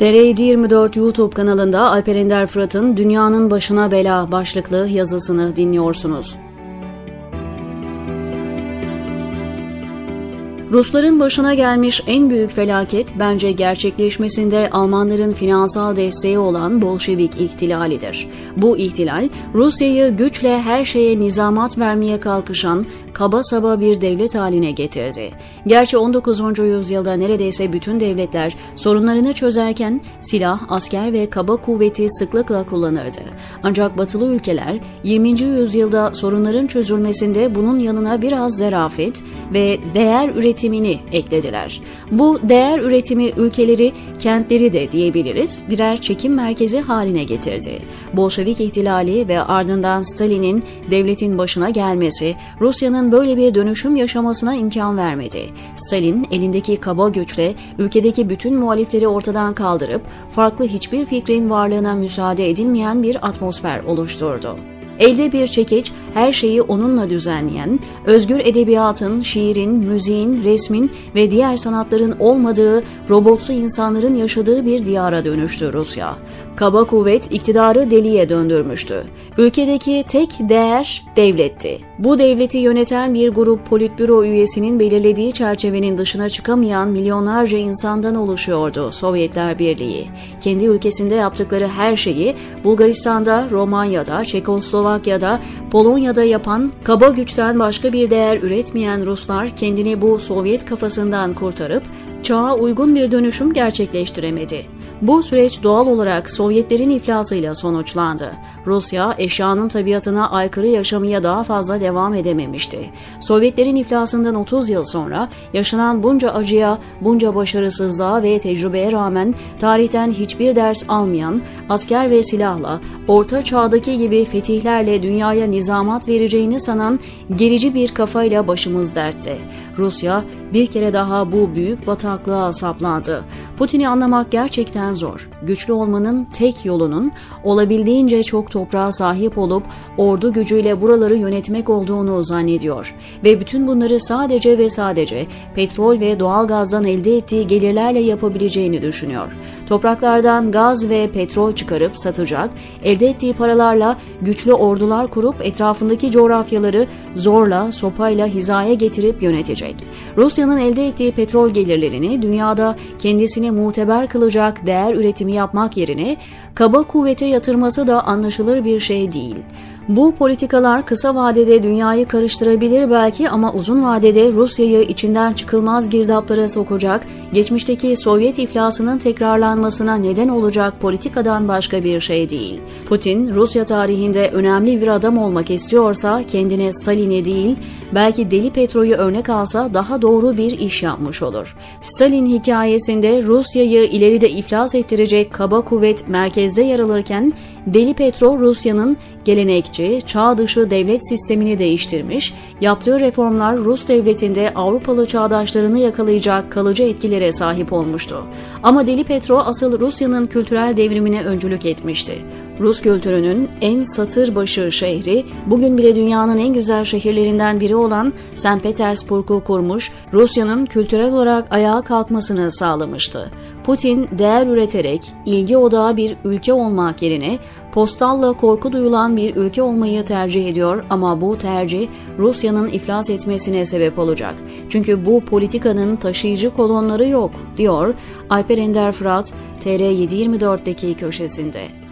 TR724 YouTube kanalında Alper Ender Fırat'ın Dünyanın Başına Bela başlıklı yazısını dinliyorsunuz. Rusların başına gelmiş en büyük felaket bence gerçekleşmesinde Almanların finansal desteği olan Bolşevik ihtilalidir. Bu ihtilal Rusya'yı güçle her şeye nizamat vermeye kalkışan kaba saba bir devlet haline getirdi. Gerçi 19. yüzyılda neredeyse bütün devletler sorunlarını çözerken silah, asker ve kaba kuvveti sıklıkla kullanırdı. Ancak batılı ülkeler 20. yüzyılda sorunların çözülmesinde bunun yanına biraz zarafet ve değer üretimini eklediler. Bu değer üretimi ülkeleri, kentleri de diyebiliriz birer çekim merkezi haline getirdi. Bolşevik ihtilali ve ardından Stalin'in devletin başına gelmesi Rusya'nın böyle bir dönüşüm yaşamasına imkan vermedi. Stalin elindeki kaba güçle ülkedeki bütün muhalifleri ortadan kaldırıp farklı hiçbir fikrin varlığına müsaade edilmeyen bir atmosfer oluşturdu. Elde bir çekiç, her şeyi onunla düzenleyen, özgür edebiyatın, şiirin, müziğin, resmin ve diğer sanatların olmadığı, robotsu insanların yaşadığı bir diyara dönüştü Rusya. Kaba kuvvet iktidarı deliye döndürmüştü. Ülkedeki tek değer devletti. Bu devleti yöneten bir grup politbüro üyesinin belirlediği çerçevenin dışına çıkamayan milyonlarca insandan oluşuyordu Sovyetler Birliği. Kendi ülkesinde yaptıkları her şeyi Bulgaristan'da, Romanya'da, Çekoslovakya'da, Polonya'da yapan kaba güçten başka bir değer üretmeyen Ruslar kendini bu Sovyet kafasından kurtarıp çağa uygun bir dönüşüm gerçekleştiremedi. Bu süreç doğal olarak Sovyetlerin iflasıyla sonuçlandı. Rusya eşyanın tabiatına aykırı yaşamaya daha fazla devam edememişti. Sovyetlerin iflasından 30 yıl sonra yaşanan bunca acıya, bunca başarısızlığa ve tecrübeye rağmen tarihten hiçbir ders almayan, asker ve silahla, orta çağdaki gibi fetihlerle dünyaya nizamat vereceğini sanan gerici bir kafayla başımız dertte. Rusya bir kere daha bu büyük bataklığa saplandı. Putin'i anlamak gerçekten zor. Güçlü olmanın tek yolunun olabildiğince çok toprağa sahip olup ordu gücüyle buraları yönetmek olduğunu zannediyor. Ve bütün bunları sadece ve sadece petrol ve doğal gazdan elde ettiği gelirlerle yapabileceğini düşünüyor. Topraklardan gaz ve petrol çıkarıp satacak, elde ettiği paralarla güçlü ordular kurup etrafındaki coğrafyaları zorla, sopayla hizaya getirip yönetecek. Rusya'nın elde ettiği petrol gelirlerini dünyada kendisini muteber kılacak değer üretimi yapmak yerine kaba kuvvete yatırması da anlaşılır bir şey değil. Bu politikalar kısa vadede dünyayı karıştırabilir belki ama uzun vadede Rusya'yı içinden çıkılmaz girdaplara sokacak, geçmişteki Sovyet iflasının tekrarlanmasına neden olacak politikadan başka bir şey değil. Putin, Rusya tarihinde önemli bir adam olmak istiyorsa kendine Stalin'i değil, belki Deli Petro'yu örnek alsa daha doğru bir iş yapmış olur. Stalin hikayesinde Rusya'yı ileride iflas ettirecek kaba kuvvet merkezde yer alırken Deli Petro Rusya'nın gelenekçi, çağ dışı devlet sistemini değiştirmiş, yaptığı reformlar Rus devletinde Avrupalı çağdaşlarını yakalayacak kalıcı etkilere sahip olmuştu. Ama Deli Petro asıl Rusya'nın kültürel devrimine öncülük etmişti. Rus kültürünün en satır başı şehri, bugün bile dünyanın en güzel şehirlerinden biri olan St. Petersburg'u kurmuş, Rusya'nın kültürel olarak ayağa kalkmasını sağlamıştı. Putin değer üreterek ilgi odağı bir ülke olmak yerine postalla korku duyulan bir ülke olmayı tercih ediyor ama bu tercih Rusya'nın iflas etmesine sebep olacak. Çünkü bu politikanın taşıyıcı kolonları yok, diyor Alper Ender Fırat TR724'deki köşesinde.